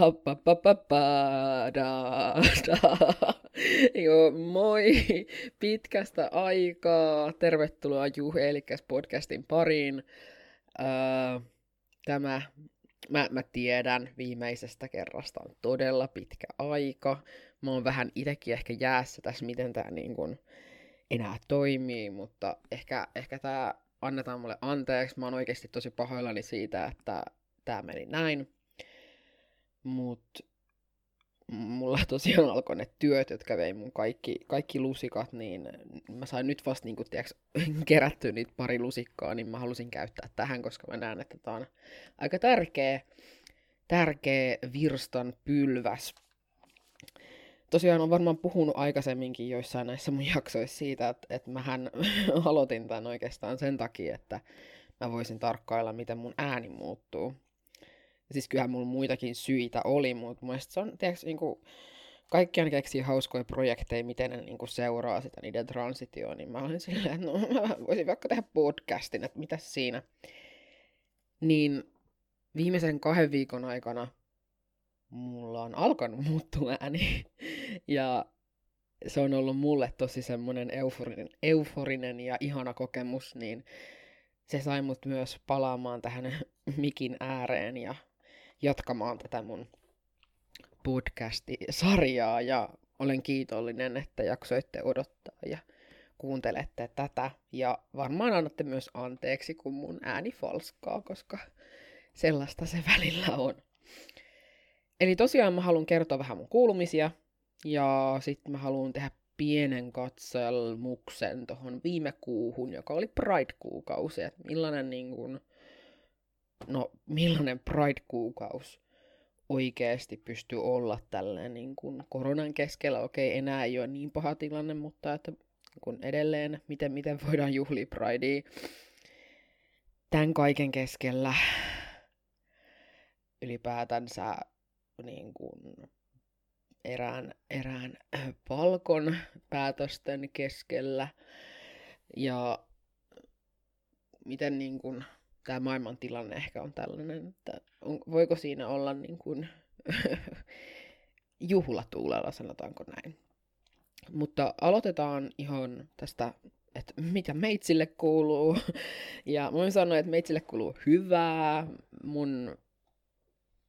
pa, pa, pa, pa, da, da. Joo, moi pitkästä aikaa. Tervetuloa Juhe Elikäs podcastin pariin. Öö, tämä, mä, mä tiedän, viimeisestä kerrasta on todella pitkä aika. Mä oon vähän itekin ehkä jäässä tässä, miten tää niin kun enää toimii, mutta ehkä, ehkä tää annetaan mulle anteeksi. Mä oon oikeasti tosi pahoillani siitä, että tää meni näin. Mut mulla tosiaan alkoi ne työt, jotka vei mun kaikki, kaikki lusikat, niin mä sain nyt vasta niin tiiäks, kerättyä niitä pari lusikkaa, niin mä halusin käyttää tähän, koska mä näen, että tää on aika tärkeä, tärkeä virstan pylväs. Tosiaan on varmaan puhunut aikaisemminkin joissain näissä mun jaksoissa siitä, että, että mähän aloitin tämän oikeastaan sen takia, että mä voisin tarkkailla, miten mun ääni muuttuu siis kyllähän mulla muitakin syitä oli, mutta mun se on, tiedätkö, niinku, kaikkiaan keksii hauskoja projekteja, miten ne niinku seuraa sitä niiden transitioon, niin mä olin silleen, että no mä voisin vaikka tehdä podcastin, että mitä siinä. Niin viimeisen kahden viikon aikana mulla on alkanut muuttua ääni. ja se on ollut mulle tosi semmoinen euforinen, euforinen ja ihana kokemus, niin se sai mut myös palaamaan tähän mikin ääreen ja jatkamaan tätä mun podcasti-sarjaa ja olen kiitollinen, että jaksoitte odottaa ja kuuntelette tätä. Ja varmaan annatte myös anteeksi, kun mun ääni falskaa, koska sellaista se välillä on. Eli tosiaan mä haluan kertoa vähän mun kuulumisia ja sitten mä haluan tehdä pienen katselmuksen tuohon viime kuuhun, joka oli Pride-kuukausi, että millainen niin kun, no millainen Pride-kuukaus oikeasti pystyy olla tällainen niin kuin koronan keskellä. Okei, enää ei ole niin paha tilanne, mutta että kun edelleen, miten, miten voidaan juhlia Pridea tämän kaiken keskellä ylipäätänsä niin kuin erään, erään palkon päätösten keskellä ja miten niin kuin tämä maailman tilanne ehkä on tällainen, että on, voiko siinä olla niin kuin juhlatuulella, sanotaanko näin. Mutta aloitetaan ihan tästä, että mitä meitsille kuuluu. Ja mä voin sanoa, että meitsille kuuluu hyvää. Mun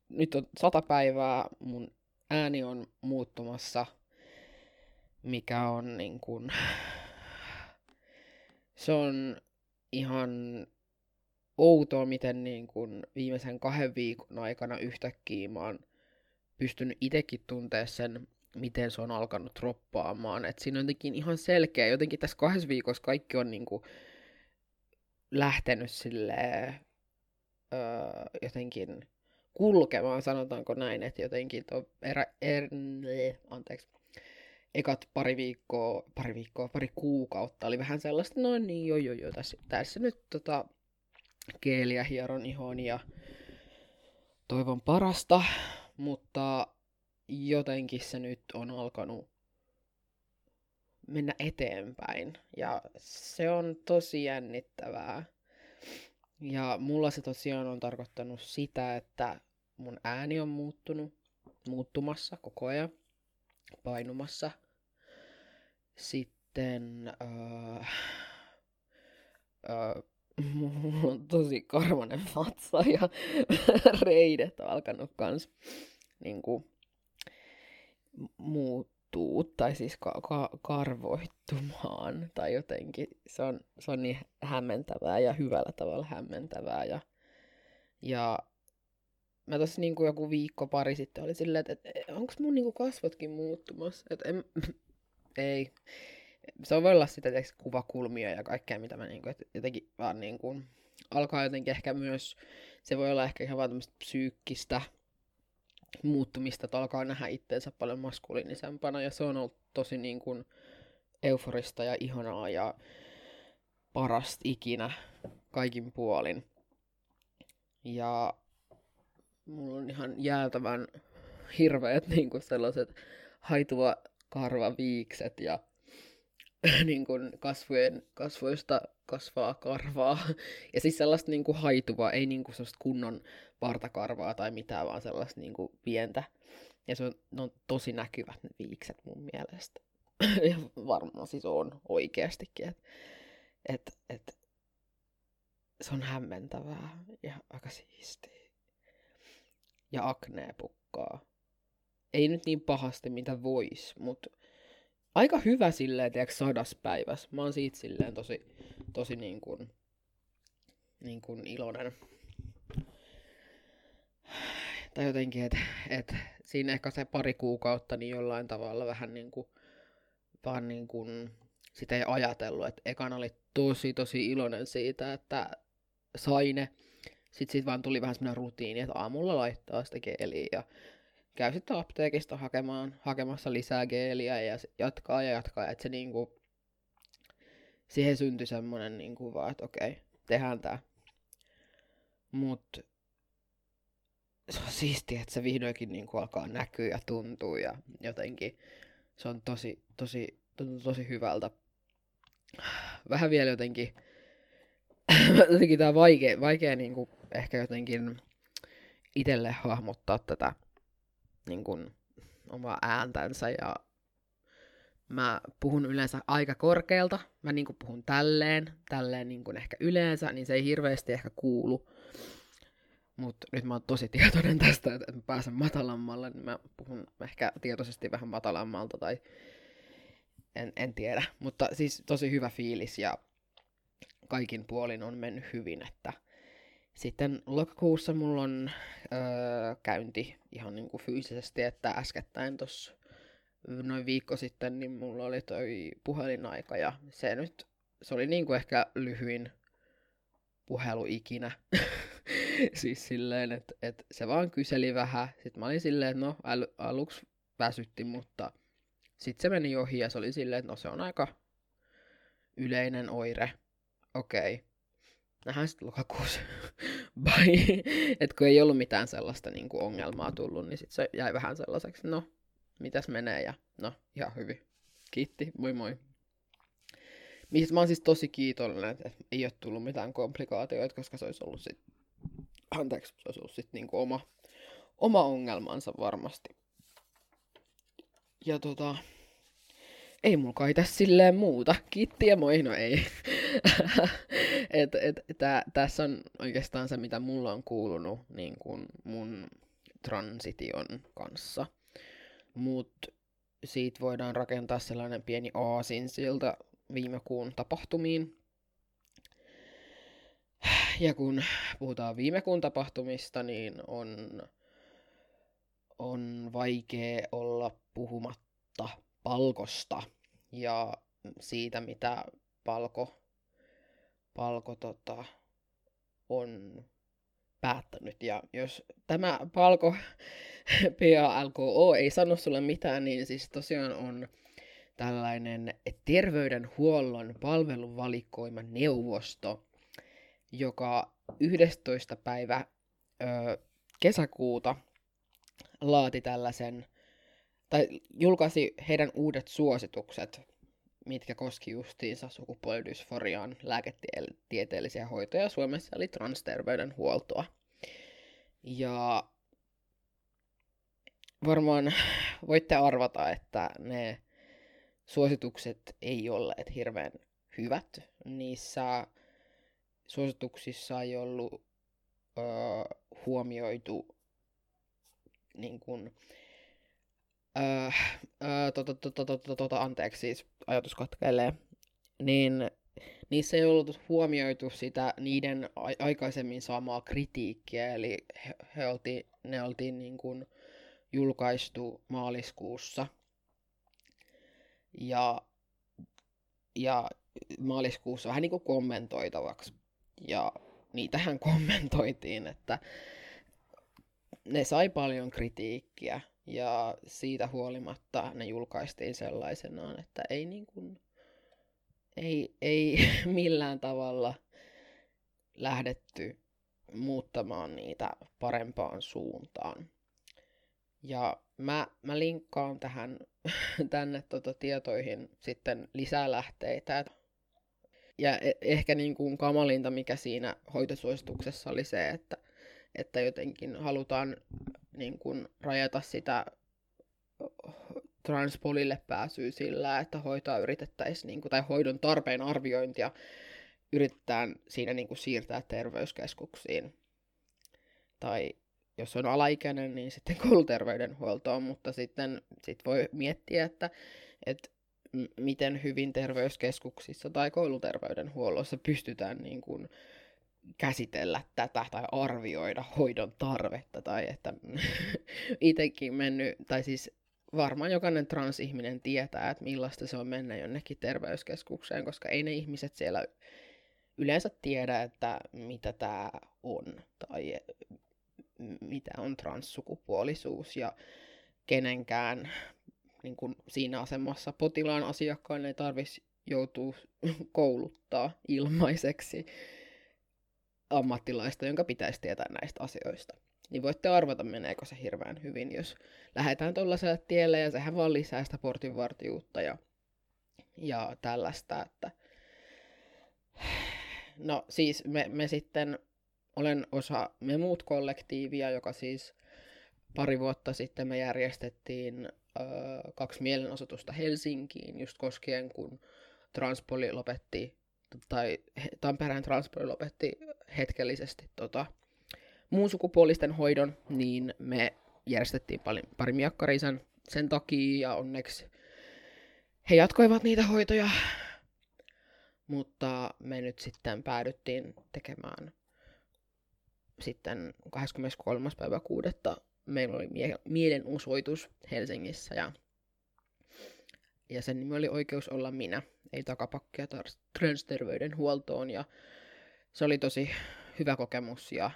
nyt on sata päivää, mun ääni on muuttumassa, mikä on niin kuin, se on ihan outoa, miten niin kuin viimeisen kahden viikon aikana yhtäkkiä mä oon pystynyt itsekin tuntea sen, miten se on alkanut droppaamaan. Et siinä on jotenkin ihan selkeä, jotenkin tässä kahdessa viikossa kaikki on niin kuin lähtenyt silleen, öö, jotenkin kulkemaan, sanotaanko näin, että jotenkin tuo erä, er, anteeksi, ekat pari viikkoa, pari viikkoa, pari kuukautta oli vähän sellaista, no niin, joo, joo, joo, tässä, tässä nyt tota, keeliä hieron ihon ja toivon parasta, mutta jotenkin se nyt on alkanut mennä eteenpäin ja se on tosi jännittävää. Ja mulla se tosiaan on tarkoittanut sitä, että mun ääni on muuttunut, muuttumassa koko ajan, painumassa. Sitten äh, äh, mulla on tosi karvanen vatsa ja reidet on alkanut kans niinku muuttuu, tai siis ka- ka- karvoittumaan, tai jotenkin se on, se on niin hämmentävää ja hyvällä tavalla hämmentävää. Ja, ja mä tossa niinku joku viikko pari sitten oli silleen, että et, onko mun niinku kasvotkin muuttumassa, että en, ei se voi olla sitä tietysti, kuvakulmia ja kaikkea, mitä mä niinku, jotenkin vaan niinku, alkaa jotenkin ehkä myös, se voi olla ehkä ihan vaan tämmöistä psyykkistä muuttumista, että alkaa nähdä itteensä paljon maskuliinisempana, ja se on ollut tosi niin kuin euforista ja ihanaa ja parasta ikinä kaikin puolin. Ja mulla on ihan jäätävän hirveät niin kuin sellaiset haituva karvaviikset ja niin kuin kasvojen, kasvoista kasvaa karvaa. Ja siis sellaista niinku haituvaa, ei niinku sellaista kunnon partakarvaa tai mitään, vaan sellaista niinku pientä. Ja se on, ne on tosi näkyvät ne viikset mun mielestä. ja varmaan siis on oikeastikin. Että et, et, se on hämmentävää ja aika siistiä. Ja aknee pukkaa. Ei nyt niin pahasti, mitä vois, mutta aika hyvä silleen, tiedätkö, sadas päivässä. Mä oon siitä silleen tosi, tosi niin kuin, niin kuin iloinen. Tai jotenkin, että et siinä ehkä se pari kuukautta niin jollain tavalla vähän niin kuin, vaan niin kuin, sitä ei ajatellut. Että ekan oli tosi, tosi iloinen siitä, että sai ne. Sitten siitä vaan tuli vähän semmoinen rutiini, että aamulla laittaa sitä geeliä ja käy sitten apteekista hakemaan, hakemassa lisää geeliä ja jatkaa ja jatkaa. Että se niinku, siihen syntyi semmoinen niinku vaan, että okei, tehdään tää. Mut se on siistiä, että se vihdoinkin niinku alkaa näkyä ja tuntuu ja jotenkin se on tosi, tosi, tosi, tosi hyvältä. Vähän vielä jotenkin, jotenkin tää vaikea, vaikea niinku ehkä jotenkin itselle hahmottaa tätä niin kuin, omaa ääntänsä ja mä puhun yleensä aika korkealta. Mä niin kuin puhun tälleen, tälleen niin kuin ehkä yleensä, niin se ei hirveästi ehkä kuulu. Mutta nyt mä oon tosi tietoinen tästä, että mä pääsen matalammalle, niin mä puhun ehkä tietoisesti vähän matalammalta tai en, en tiedä. Mutta siis tosi hyvä fiilis ja kaikin puolin on mennyt hyvin, että sitten lokakuussa mulla on öö, käynti ihan niin kuin fyysisesti, että äskettäin tuossa noin viikko sitten, niin mulla oli toi puhelinaika ja se nyt, se oli niin kuin ehkä lyhyin puhelu ikinä. siis silleen, että, että se vaan kyseli vähän. Sitten mä olin silleen, että no al- aluksi väsytti, mutta sitten se meni ohi ja se oli silleen, että no se on aika yleinen oire. Okei. Okay nähdään sitten lokakuussa. Bye. Et kun ei ollut mitään sellaista niin kuin ongelmaa tullut, niin sitten se jäi vähän sellaiseksi, no, mitäs menee, ja no, ihan hyvin. Kiitti, moi moi. Mistä mä oon siis tosi kiitollinen, että ei ole tullut mitään komplikaatioita, koska se olisi ollut sit, anteeksi, se olisi ollut sit niinku oma, oma ongelmansa varmasti. Ja tota, ei mulla kai tässä silleen muuta. Kiitti ja moi, no ei. et, et, tää, tässä on oikeastaan se, mitä mulla on kuulunut niin kun mun transition kanssa. Mut siitä voidaan rakentaa sellainen pieni aasin siltä viime kuun tapahtumiin. Ja kun puhutaan viime kuun tapahtumista, niin on, on vaikea olla puhumatta palkosta ja siitä, mitä palko, palko tota, on päättänyt. Ja jos tämä palko PALKO ei sano sulle mitään, niin siis tosiaan on tällainen terveydenhuollon palveluvalikoima neuvosto, joka 11. päivä ö, kesäkuuta laati tällaisen tai julkaisi heidän uudet suositukset, mitkä koski justiinsa sukupuolidysforian lääketieteellisiä hoitoja Suomessa, eli transterveydenhuoltoa. Ja varmaan voitte arvata, että ne suositukset ei olleet hirveän hyvät. Niissä suosituksissa ei ollut ö, huomioitu niin kuin, anteeksi siis, ajatus katkeilee, niin niissä ei ollut huomioitu sitä niiden aikaisemmin saamaa kritiikkiä, eli he, he olti, ne oltiin niin kuin julkaistu maaliskuussa. Ja, ja maaliskuussa vähän niin kuin kommentoitavaksi. Ja niitähän kommentoitiin, että ne sai paljon kritiikkiä ja siitä huolimatta ne julkaistiin sellaisenaan, että ei, niin kuin, ei, ei millään tavalla lähdetty muuttamaan niitä parempaan suuntaan. Ja mä, mä linkkaan tähän, tänne tota, tietoihin sitten lisää lähteitä. Ja e- ehkä niin kuin kamalinta, mikä siinä hoitosuosituksessa oli se, että, että jotenkin halutaan niin kuin rajata sitä transpolille pääsyä sillä, että hoitoa yritettäisiin, niin kuin, tai hoidon tarpeen arviointia yritetään siinä niin kuin siirtää terveyskeskuksiin. Tai jos on alaikäinen, niin sitten kouluterveydenhuoltoon, mutta sitten sit voi miettiä, että, että miten hyvin terveyskeskuksissa tai kouluterveydenhuollossa pystytään niin kuin käsitellä tätä tai arvioida hoidon tarvetta tai että itsekin mennyt, tai siis varmaan jokainen transihminen tietää, että millaista se on mennä jonnekin terveyskeskukseen, koska ei ne ihmiset siellä yleensä tiedä, että mitä tämä on tai mitä on transsukupuolisuus ja kenenkään niin kuin siinä asemassa potilaan asiakkaan ei tarvitsisi joutua kouluttaa ilmaiseksi ammattilaista, jonka pitäisi tietää näistä asioista. Niin voitte arvata, meneekö se hirveän hyvin, jos lähdetään tuollaiselle tielle, ja sehän vaan lisää sitä portinvartijuutta ja, ja tällaista, että no siis me, me sitten, olen osa me muut kollektiivia, joka siis pari vuotta sitten me järjestettiin ö, kaksi mielenosoitusta Helsinkiin, just koskien kun Transpoli lopetti, tai Tampereen Transpoli lopetti hetkellisesti tota, muun sukupuolisten hoidon, niin me järjestettiin pari, pari miakkaria sen, sen takia, ja onneksi he jatkoivat niitä hoitoja, mutta me nyt sitten päädyttiin tekemään sitten 23. päivä 6 meillä oli mie- mielenosoitus Helsingissä ja, ja sen nimi oli Oikeus olla minä, ei takapakkia tar- transterveydenhuoltoon ja se oli tosi hyvä kokemus ja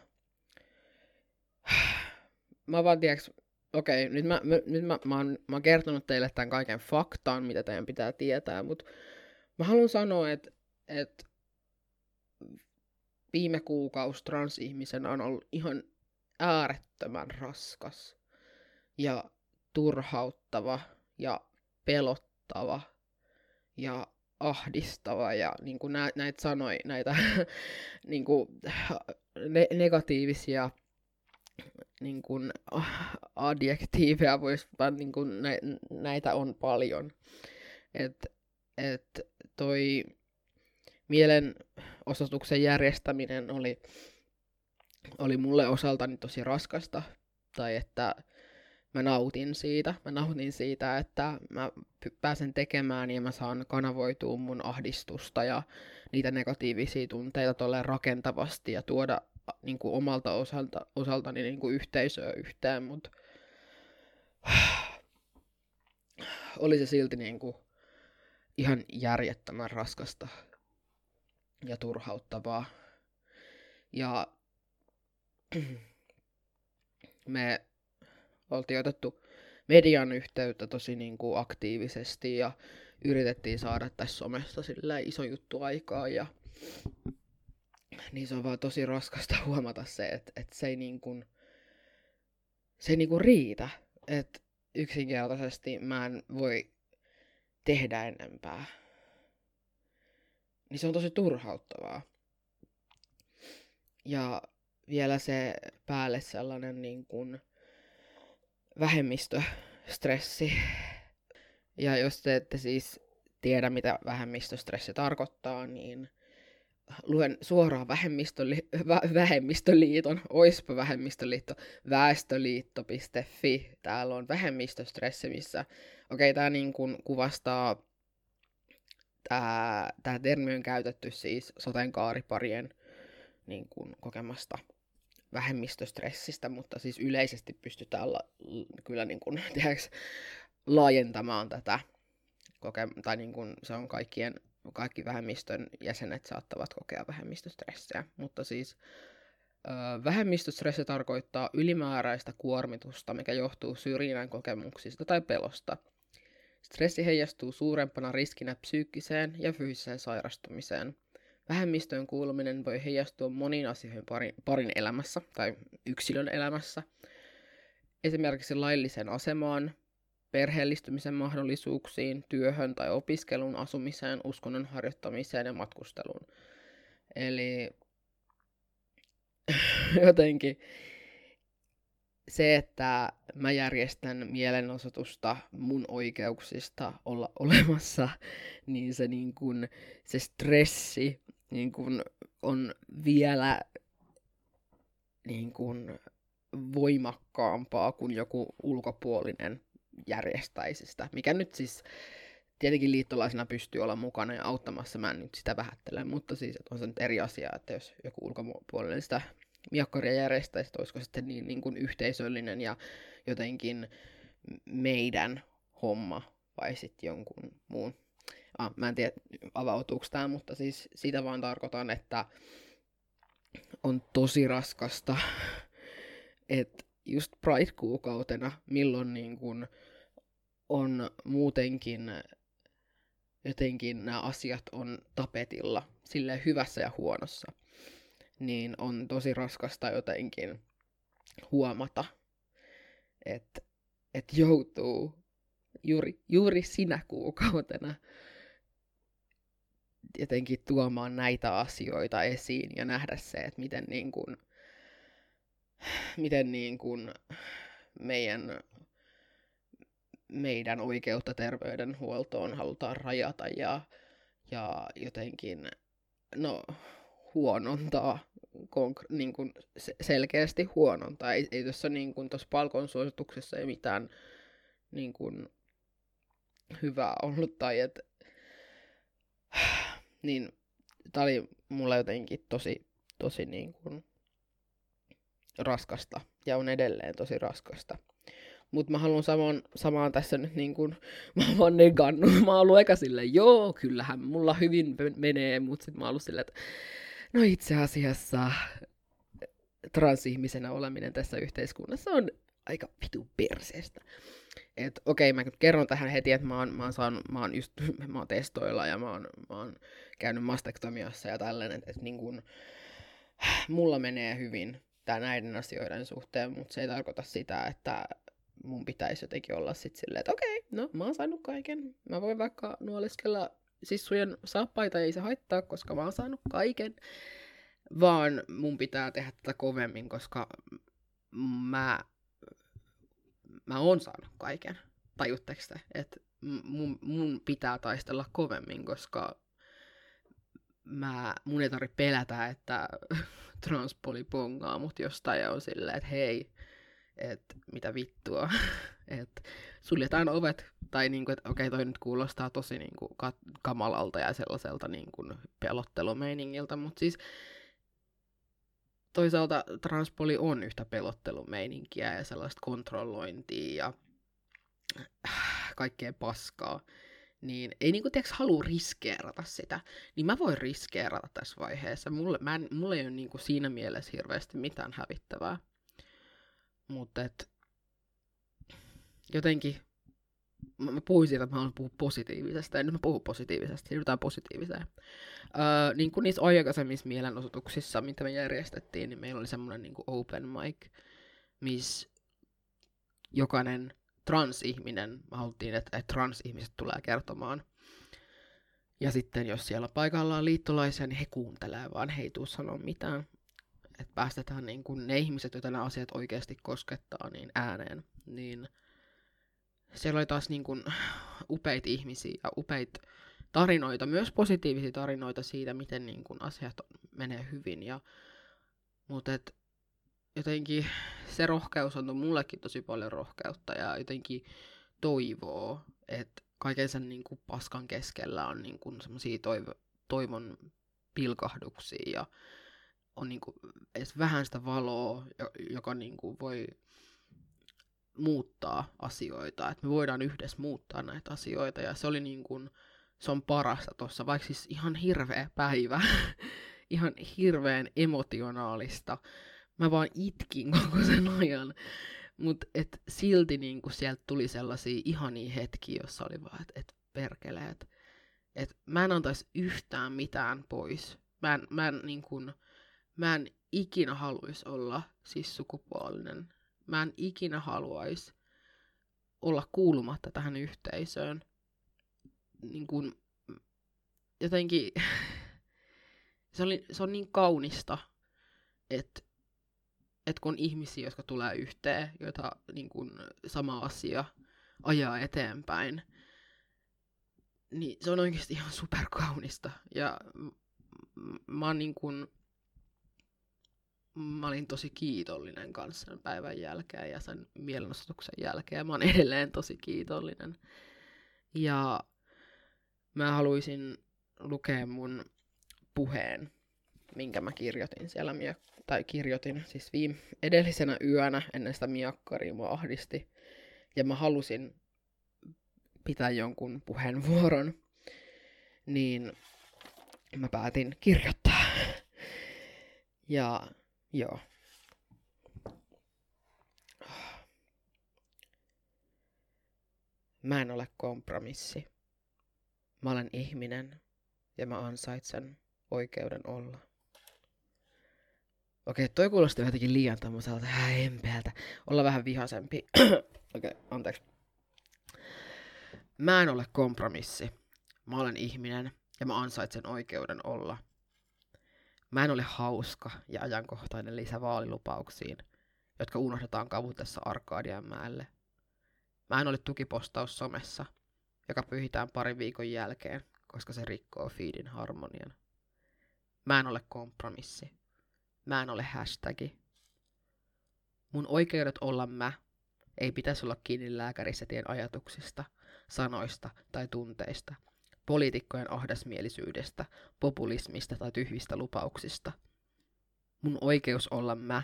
mä vaan tiiäks, okei, nyt, mä, nyt mä, mä, oon, mä oon kertonut teille tämän kaiken faktaan, mitä teidän pitää tietää, mutta mä haluan sanoa, että et viime kuukausi transihmisen on ollut ihan äärettömän raskas ja turhauttava ja pelottava ja ahdistava ja niin kuin nä, näitä sanoi, näitä niin kuin, ne, negatiivisia niin kuin, adjektiiveja voisi, niin kuin, nä, näitä on paljon. Et, et toi mielenosoituksen järjestäminen oli oli mulle osaltani tosi raskasta, tai että mä nautin siitä. Mä nautin siitä, että mä pääsen tekemään ja mä saan kanavoitua mun ahdistusta ja niitä negatiivisia tunteita tolle rakentavasti ja tuoda niin kuin omalta osalta, osaltani niin kuin yhteisöä yhteen, mutta oli se silti niin kuin ihan järjettömän raskasta ja turhauttavaa. Ja me oltiin otettu median yhteyttä tosi niin kuin aktiivisesti ja yritettiin saada tässä somessa sillä iso juttu aikaa ja niin se on vaan tosi raskasta huomata se, että, että se ei niin kuin, se ei niin kuin riitä, että yksinkertaisesti mä en voi tehdä enempää. Niin se on tosi turhauttavaa. Ja vielä se päälle sellainen niin kuin vähemmistöstressi. Ja jos te ette siis tiedä, mitä vähemmistöstressi tarkoittaa, niin luen suoraan vähemmistöli- vä- vähemmistöliiton, oispa vähemmistöliitto, väestöliitto.fi. Täällä on vähemmistöstressi, missä, okei, okay, tämä niin kuin kuvastaa, tämä termi on käytetty siis sateenkaariparien niin kuin kokemasta vähemmistöstressistä, mutta siis yleisesti pystytään la, kyllä niin kuin, tiedätkö, laajentamaan tätä, koke- tai niin kuin se on kaikkien, kaikki vähemmistön jäsenet saattavat kokea vähemmistöstressiä, mutta siis vähemmistöstressi tarkoittaa ylimääräistä kuormitusta, mikä johtuu syrjinnän kokemuksista tai pelosta. Stressi heijastuu suurempana riskinä psyykkiseen ja fyysiseen sairastumiseen – Vähemmistöön kuuluminen voi heijastua moniin asioihin parin, parin elämässä tai yksilön elämässä. Esimerkiksi lailliseen asemaan, perheellistymisen mahdollisuuksiin, työhön tai opiskelun, asumiseen, uskonnon harjoittamiseen ja matkusteluun. Eli jotenkin se, että mä järjestän mielenosoitusta mun oikeuksista olla olemassa, niin se, niin kun, se stressi niin kun, on vielä niin kun, voimakkaampaa kuin joku ulkopuolinen järjestäisi sitä, mikä nyt siis tietenkin liittolaisena pystyy olla mukana ja auttamassa, mä en nyt sitä vähättele, mutta siis on se nyt eri asia, että jos joku ulkopuolinen sitä miakkaria järjestäisi, että olisiko sitten niin, niin kuin yhteisöllinen ja jotenkin meidän homma vai sitten jonkun muun. Mä en tiedä avautuuko tämä, mutta siis sitä vaan tarkoitan, että on tosi raskasta, että just Pride-kuukautena, milloin niin kun on muutenkin jotenkin nämä asiat on tapetilla, sille hyvässä ja huonossa, niin on tosi raskasta jotenkin huomata, että et joutuu juuri, juuri sinä kuukautena jotenkin tuomaan näitä asioita esiin ja nähdä se, että miten, niin kuin, miten niin kuin meidän meidän oikeutta terveydenhuoltoon halutaan rajata ja, ja jotenkin no, huonontaa, konk- niin kuin selkeästi huonontaa. Ei, ei tuossa niin palkon suosituksessa ei mitään niin kuin, hyvää ollut tai et, niin tämä oli mulle jotenkin tosi, tosi niin kuin raskasta ja on edelleen tosi raskasta. Mutta mä haluan samaan, samaan tässä nyt niin kuin, mä oon vaan negannut. Mä oon eka silleen, joo, kyllähän mulla hyvin menee, mutta sitten mä oon ollut silleen, että no itse asiassa transihmisenä oleminen tässä yhteiskunnassa on aika vitu perseestä. Et okei, okay, mä kerron tähän heti, että mä oon, mä oon, saanut, mä oon just mä oon testoilla ja mä oon, mä oon käynyt mastektomiassa ja tällainen, että et niin kun, mulla menee hyvin tää näiden asioiden suhteen, mutta se ei tarkoita sitä, että mun pitäisi jotenkin olla sitten silleen, että okei, no mä oon saanut kaiken. Mä voin vaikka nuoliskella sissujen saappaita, ei se haittaa, koska mä oon saanut kaiken. Vaan mun pitää tehdä tätä kovemmin, koska mä, mä oon saanut kaiken. Tajutteko te? Että mun, mun pitää taistella kovemmin, koska mä, mun ei tarvitse pelätä, että transpoli pongaa mut jostain ja on silleen, että hei, että mitä vittua, että suljetaan ovet, tai niinku, että okei, okay, toi nyt kuulostaa tosi niinku ka- kamalalta ja sellaiselta niinku pelottelumeiningiltä, mutta siis toisaalta transpoli on yhtä pelottelumeininkiä ja sellaista kontrollointia ja kaikkea paskaa, niin ei niinku tiiäks, halua riskeerata sitä, niin mä voin riskeerata tässä vaiheessa. Mulle, mä en, mulle ei ole niinku siinä mielessä hirveästi mitään hävittävää. Mutta jotenkin mä puhuin siitä, että mä haluan puhua positiivisesta, ja nyt mä puhun positiivisesta, siirrytään positiiviseen. Öö, niin kuin niissä aikaisemmissa mielenosoituksissa, mitä me järjestettiin, niin meillä oli semmoinen niin kuin open mic, missä jokainen transihminen, me haluttiin, että, että transihmiset tulee kertomaan. Ja sitten jos siellä paikalla on liittolaisia, niin he kuuntelee vaan, he ei tule sanoa mitään että päästetään niin kuin ne ihmiset, joita nämä asiat oikeasti koskettaa, niin ääneen, niin siellä oli taas niin kuin upeita ihmisiä ja upeita tarinoita, myös positiivisia tarinoita siitä, miten niin kuin asiat menee hyvin. Ja, mutta et, jotenkin se rohkeus on mullekin tosi paljon rohkeutta ja jotenkin toivoo, että kaiken sen niin kuin paskan keskellä on niin kuin semmoisia toivo, toivon pilkahduksia ja on niin kuin edes vähän sitä valoa, joka niin kuin voi muuttaa asioita. Että me voidaan yhdessä muuttaa näitä asioita. Ja se oli niin kuin, se on parasta tuossa, vaikka siis ihan hirveä päivä. ihan hirveän emotionaalista. Mä vaan itkin koko sen ajan. Mutta silti niinku sieltä tuli sellaisia ihania hetkiä, jossa oli vaan, että et perkeleet. Et mä en antaisi yhtään mitään pois. Mä en, mä en niin kuin, Mä en ikinä haluaisi olla siis sukupuolinen. Mä en ikinä haluaisi olla kuulumatta tähän yhteisöön. Niin kuin, jotenkin se, oli, se on niin kaunista, että et kun on ihmisiä, jotka tulee yhteen, joita niin kuin, sama asia ajaa eteenpäin, niin se on oikeasti ihan superkaunista. Ja mä oon niin kuin, mä olin tosi kiitollinen kanssa sen päivän jälkeen ja sen mielenosoituksen jälkeen. Mä oon edelleen tosi kiitollinen. Ja mä haluaisin lukea mun puheen, minkä mä kirjoitin siellä, tai kirjoitin siis viime edellisenä yönä ennen sitä miakkaria mua ahdisti. Ja mä halusin pitää jonkun puheenvuoron, niin mä päätin kirjoittaa. Ja joo. Mä en ole kompromissi. Mä olen ihminen ja mä ansaitsen oikeuden olla. Okei, toi kuulosti jotenkin liian tämmöiseltä häempeältä. Olla vähän vihasempi. Okei, anteeksi. Mä en ole kompromissi. Mä olen ihminen ja mä ansaitsen oikeuden olla. Mä en ole hauska ja ajankohtainen lisä vaalilupauksiin, jotka unohdetaan kavutessa Arkadianmäelle. Mä en ole tukipostaus somessa, joka pyhitään parin viikon jälkeen, koska se rikkoo feedin harmonian. Mä en ole kompromissi. Mä en ole hashtagi. Mun oikeudet olla mä ei pitäisi olla kiinni lääkärisetien ajatuksista, sanoista tai tunteista, poliitikkojen ahdasmielisyydestä, populismista tai tyhvistä lupauksista. Mun oikeus olla mä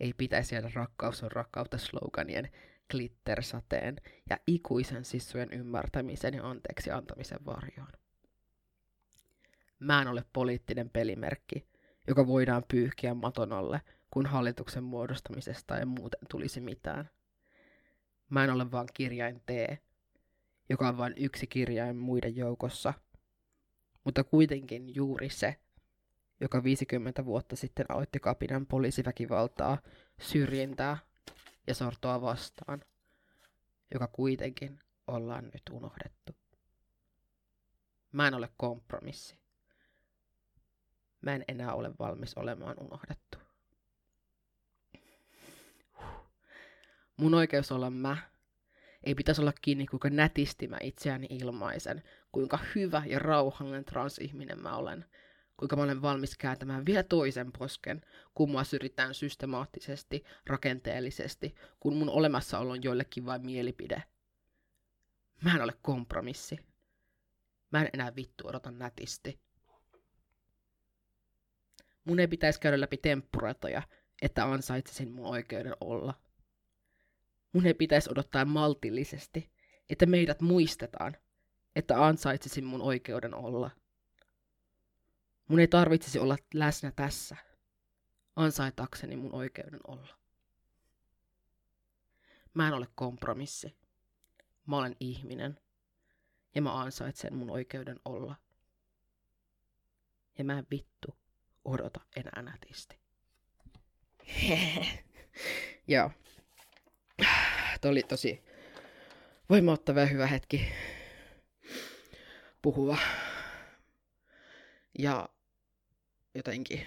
ei pitäisi jäädä rakkaus on rakkautta sloganien, glittersateen ja ikuisen sissujen ymmärtämisen ja anteeksi antamisen varjoon. Mä en ole poliittinen pelimerkki, joka voidaan pyyhkiä maton alle, kun hallituksen muodostamisesta ei muuten tulisi mitään. Mä en ole vaan kirjain T, joka on vain yksi kirjain muiden joukossa, mutta kuitenkin juuri se, joka 50 vuotta sitten aloitti kapinan poliisiväkivaltaa, syrjintää ja sortoa vastaan, joka kuitenkin ollaan nyt unohdettu. Mä en ole kompromissi. Mä en enää ole valmis olemaan unohdettu. Mun oikeus olla mä ei pitäisi olla kiinni, kuinka nätisti mä itseäni ilmaisen, kuinka hyvä ja rauhallinen transihminen mä olen, kuinka mä olen valmis kääntämään vielä toisen posken, kun mua syrjitään systemaattisesti, rakenteellisesti, kun mun olemassaolo on joillekin vain mielipide. Mä en ole kompromissi. Mä en enää vittu odota nätisti. Mun ei pitäisi käydä läpi temppuratoja, että ansaitsisin mun oikeuden olla. Mun ei pitäisi odottaa maltillisesti, että meidät muistetaan, että ansaitsisin mun oikeuden olla. Mun ei tarvitsisi olla läsnä tässä, ansaitakseni mun oikeuden olla. Mä en ole kompromissi. Mä olen ihminen. Ja mä ansaitsen mun oikeuden olla. Ja mä en vittu odota enää nätisti. Joo. Tämä oli tosi voimauttava ja hyvä hetki puhua. Ja jotenkin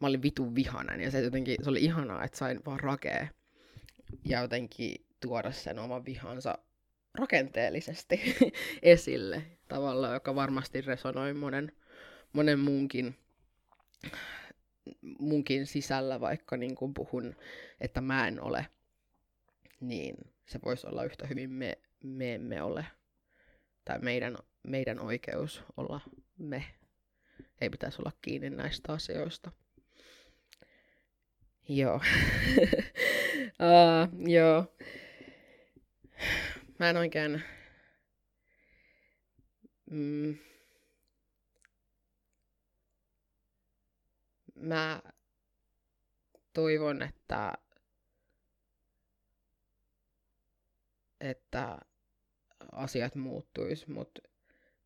mä olin vitun vihanen ja se jotenkin, se oli ihanaa, että sain vaan rakea ja jotenkin tuoda sen oman vihansa rakenteellisesti esille tavalla, joka varmasti resonoi monen, monen muunkin, munkin sisällä, vaikka niin kuin puhun, että mä en ole niin se voisi olla yhtä hyvin me, me emme ole. Tai meidän, meidän oikeus olla me. Ei pitäisi olla kiinni näistä asioista. Joo. uh, joo. Mä en oikein... Mm. Mä toivon, että että asiat muuttuisi, mutta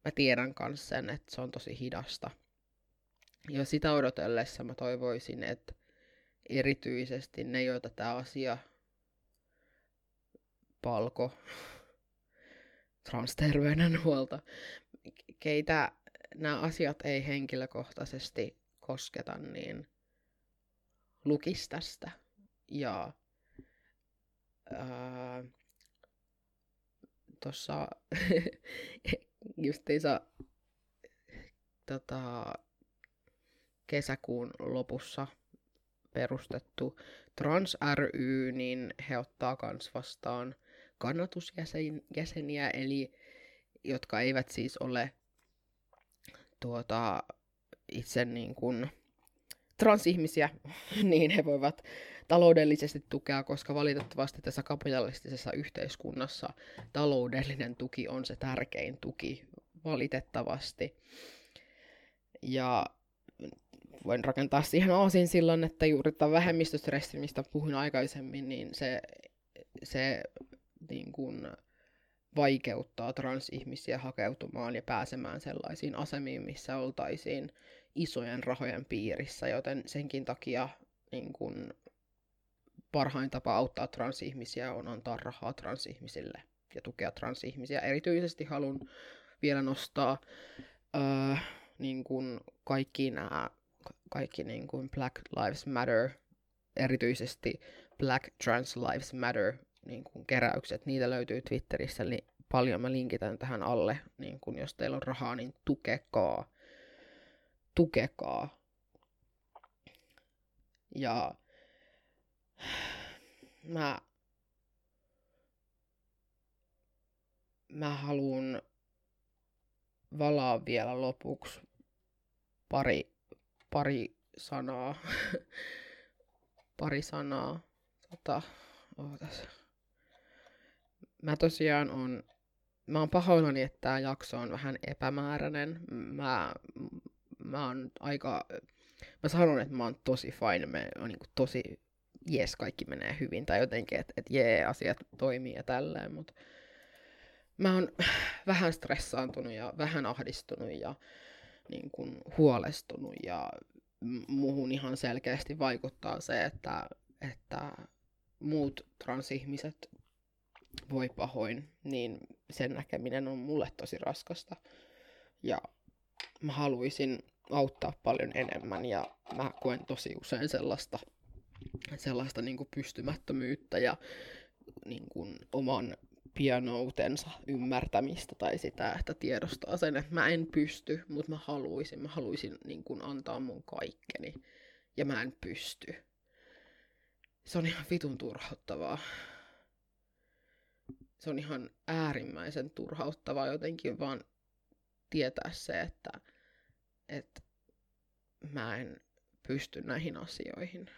mä tiedän myös sen, että se on tosi hidasta. Ja sitä odotellessa mä toivoisin, että erityisesti ne, joita tämä asia palko, transterveydenhuolto, keitä nämä asiat ei henkilökohtaisesti kosketa, niin lukis tästä. Ja tuossa justiinsa tota, kesäkuun lopussa perustettu Trans ry, niin he ottaa kans vastaan kannatusjäseniä, eli jotka eivät siis ole tuota, itse niin kuin transihmisiä, niin he voivat taloudellisesti tukea, koska valitettavasti tässä kapitalistisessa yhteiskunnassa taloudellinen tuki on se tärkein tuki, valitettavasti. Ja voin rakentaa siihen aasin silloin, että juuri tämä vähemmistöstressi, mistä puhuin aikaisemmin, niin se, se niin kuin, vaikeuttaa transihmisiä hakeutumaan ja pääsemään sellaisiin asemiin, missä oltaisiin isojen rahojen piirissä, joten senkin takia niin kun, parhain tapa auttaa transihmisiä on antaa rahaa transihmisille ja tukea transihmisiä. Erityisesti haluan vielä nostaa öö, niin kun kaikki nämä kaikki niin kuin Black Lives Matter, erityisesti Black Trans Lives Matter niin kuin keräykset, niitä löytyy Twitterissä li- paljon, mä linkitän tähän alle, niin kun jos teillä on rahaa, niin tukekaa, tukekaa. Ja mä, mä haluan valaa vielä lopuksi pari, pari sanaa. pari sanaa. Tota, ootas mä tosiaan on, mä oon pahoillani, että tämä jakso on vähän epämääräinen. Mä, mä oon aika, mä sanon, että mä oon tosi fine, mä oon niin tosi jes, kaikki menee hyvin, tai jotenkin, että et jee, asiat toimii ja tälleen, mutta mä oon vähän stressaantunut ja vähän ahdistunut ja niin kuin huolestunut ja muhun ihan selkeästi vaikuttaa se, että, että muut transihmiset voi pahoin, niin sen näkeminen on mulle tosi raskasta. Ja mä haluaisin auttaa paljon enemmän ja mä koen tosi usein sellaista, sellaista niin kuin pystymättömyyttä ja niin kuin oman pianoutensa ymmärtämistä tai sitä, että tiedostaa sen, että mä en pysty, mutta mä haluaisin, mä haluaisin niin kuin antaa mun kaikkeni ja mä en pysty. Se on ihan vitun turhauttavaa se on ihan äärimmäisen turhauttavaa jotenkin vaan tietää se, että, että mä en pysty näihin asioihin.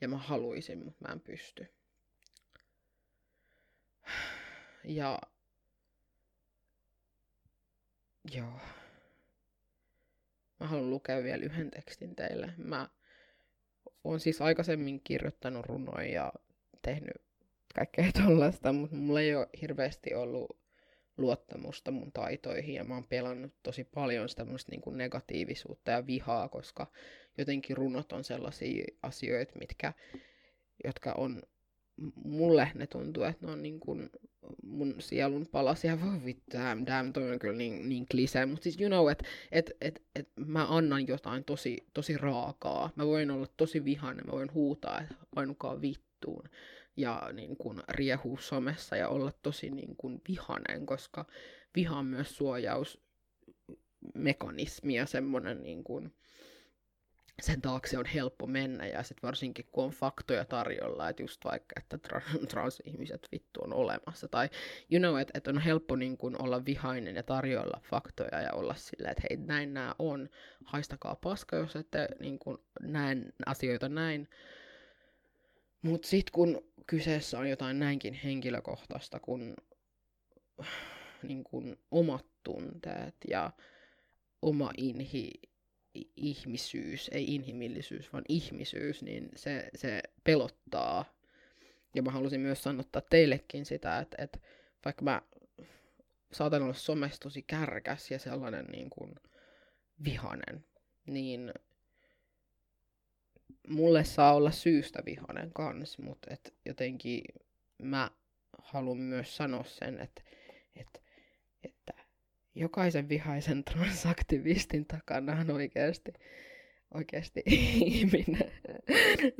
Ja mä haluaisin, mutta mä en pysty. Ja joo. Mä haluan lukea vielä yhden tekstin teille. Mä oon siis aikaisemmin kirjoittanut runoja ja tehnyt kaikkea tollasta, mutta mulla ei ole hirveästi ollut luottamusta mun taitoihin ja mä oon pelannut tosi paljon sitä niin kuin negatiivisuutta ja vihaa, koska jotenkin runot on sellaisia asioita, mitkä, jotka on, mulle ne tuntuu, että ne on niin kuin mun sielun palasia, voi vittu, damn, damn, toi on kyllä niin, niin klisee, mutta siis you know, että et, et, et mä annan jotain tosi, tosi raakaa, mä voin olla tosi vihainen, mä voin huutaa, että ainukaan vittuun, ja niin kuin riehuu somessa ja olla tosi niin kuin vihanen, koska viha on myös suojausmekanismi ja semmoinen niin kuin, sen taakse on helppo mennä ja sitten varsinkin kun on faktoja tarjolla, että just vaikka, että tra- transihmiset vittu on olemassa tai you know, että, että on helppo niin kuin olla vihainen ja tarjolla faktoja ja olla silleen, että hei näin nämä on, haistakaa paska, jos ette niin kuin, näen asioita näin, mutta sitten kun kyseessä on jotain näinkin henkilökohtaista kuin, niin kuin omat tunteet ja oma inhi, ihmisyys, ei inhimillisyys, vaan ihmisyys, niin se, se pelottaa. Ja mä halusin myös sanottaa teillekin sitä, että, että vaikka mä saatan olla somessa tosi kärkäs ja sellainen niin kuin vihanen, niin mulle saa olla syystä vihanen kans, mutta et jotenkin mä haluan myös sanoa sen, että, että, että jokaisen vihaisen transaktivistin takana on oikeasti, oikeasti ihminen.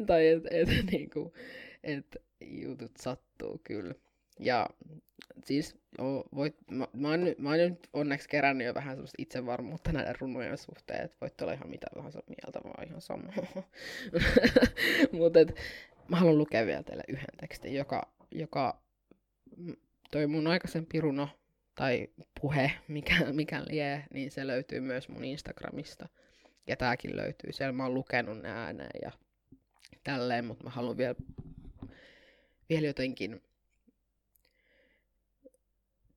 tai että et, niinku, et jutut sattuu kyllä. Ja siis o, voit, mä, mä, oon, mä oon nyt onneksi kerännyt jo vähän semmoista itsevarmuutta näiden runojen suhteen, että voit olla ihan mitä tahansa mieltä, vaan ihan sama. Mutta mä haluan lukea vielä teille yhden tekstin, joka, joka toi mun aikaisempi runo tai puhe, mikä, mikä lie, niin se löytyy myös mun Instagramista. Ja tääkin löytyy. Siellä mä oon lukenut ne ääneen ja tälleen, mutta mä haluan vielä, vielä jotenkin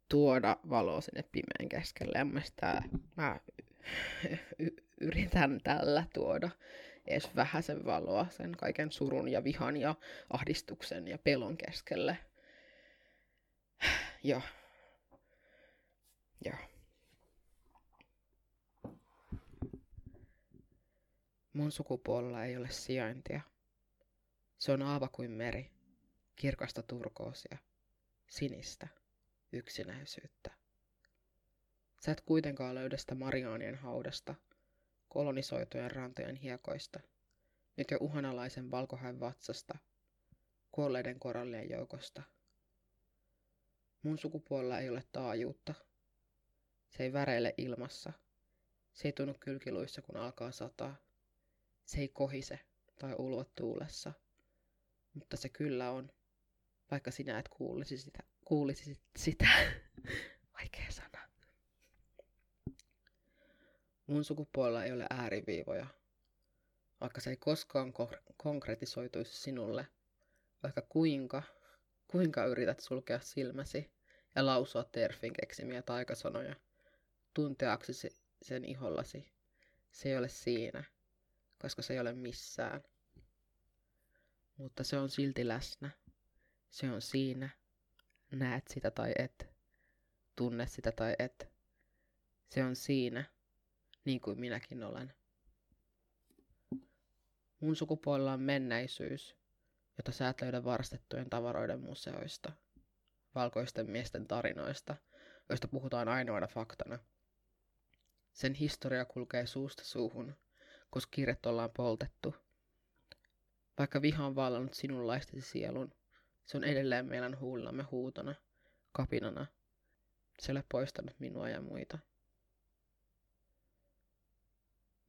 tuoda valoa sinne pimeän keskelle. Ja mä y- yritän tällä tuoda edes vähäisen valoa sen kaiken surun ja vihan ja ahdistuksen ja pelon keskelle. Joo. Joo. Mun sukupuolella ei ole sijaintia. Se on aava kuin meri, kirkasta turkoosia, sinistä yksinäisyyttä. Sä et kuitenkaan löydä sitä Mariaanien haudasta, kolonisoitujen rantojen hiekoista, nyt jo uhanalaisen valkohäin vatsasta, kuolleiden korallien joukosta. Mun sukupuolella ei ole taajuutta. Se ei väreile ilmassa. Se ei tunnu kylkiluissa, kun alkaa sataa. Se ei kohise tai ulvo tuulessa. Mutta se kyllä on, vaikka sinä et kuulisi sitä kuulisit sitä. Vaikea sana. Mun sukupuolella ei ole ääriviivoja, vaikka se ei koskaan ko- konkretisoituisi sinulle, vaikka kuinka, kuinka yrität sulkea silmäsi ja lausua Terfin keksimiä taikasanoja, tunteaksesi sen ihollasi. Se ei ole siinä, koska se ei ole missään. Mutta se on silti läsnä. Se on siinä, näet sitä tai et, tunne sitä tai et. Se on siinä, niin kuin minäkin olen. Mun sukupuolella on menneisyys, jota sä et löydä varastettujen tavaroiden museoista, valkoisten miesten tarinoista, joista puhutaan ainoana faktana. Sen historia kulkee suusta suuhun, koska kirjat ollaan poltettu. Vaikka viha on vallannut sinunlaistesi sielun, se on edelleen meidän huulillamme huutona, kapinana. Se ei ole poistanut minua ja muita.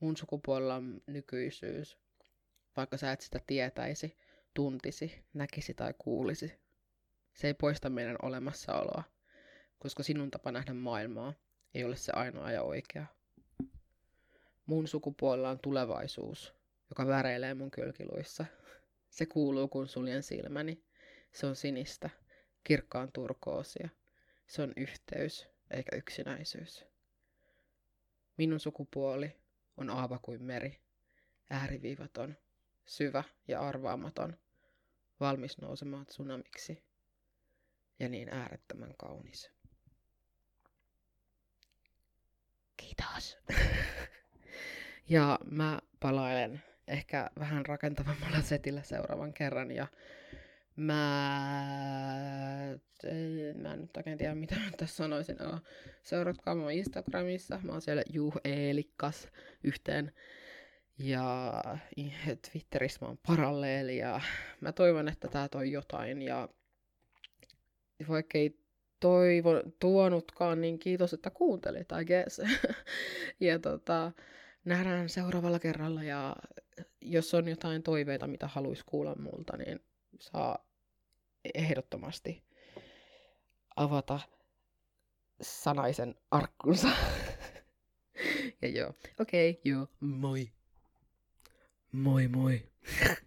Mun sukupuolella on nykyisyys, vaikka sä et sitä tietäisi, tuntisi, näkisi tai kuulisi. Se ei poista meidän olemassaoloa, koska sinun tapa nähdä maailmaa ei ole se ainoa ja oikea. Mun sukupuolella on tulevaisuus, joka väreilee mun kylkiluissa. Se kuuluu, kun suljen silmäni. Se on sinistä, kirkkaan turkoosia. Se on yhteys, eikä yksinäisyys. Minun sukupuoli on aava kuin meri, ääriviivaton, syvä ja arvaamaton, valmis nousemaan tsunamiksi ja niin äärettömän kaunis. Kiitos. ja mä palailen ehkä vähän rakentavammalla setillä seuraavan kerran ja Mä, mä en nyt oikein tiedä mitä mä tässä sanoisin. Seuratkaa mua Instagramissa. Mä oon siellä Juh Eelikkas yhteen. Ja Twitterissä mä oon paralleeli ja mä toivon, että tää toi jotain. Ja vaikka ei toivo, tuonutkaan, niin kiitos, että kuuntelit, I guess. ja tota, nähdään seuraavalla kerralla ja jos on jotain toiveita, mitä haluaisi kuulla multa, niin saa ehdottomasti avata sanaisen arkkunsa. ja joo, okei, okay, joo, moi. Moi moi.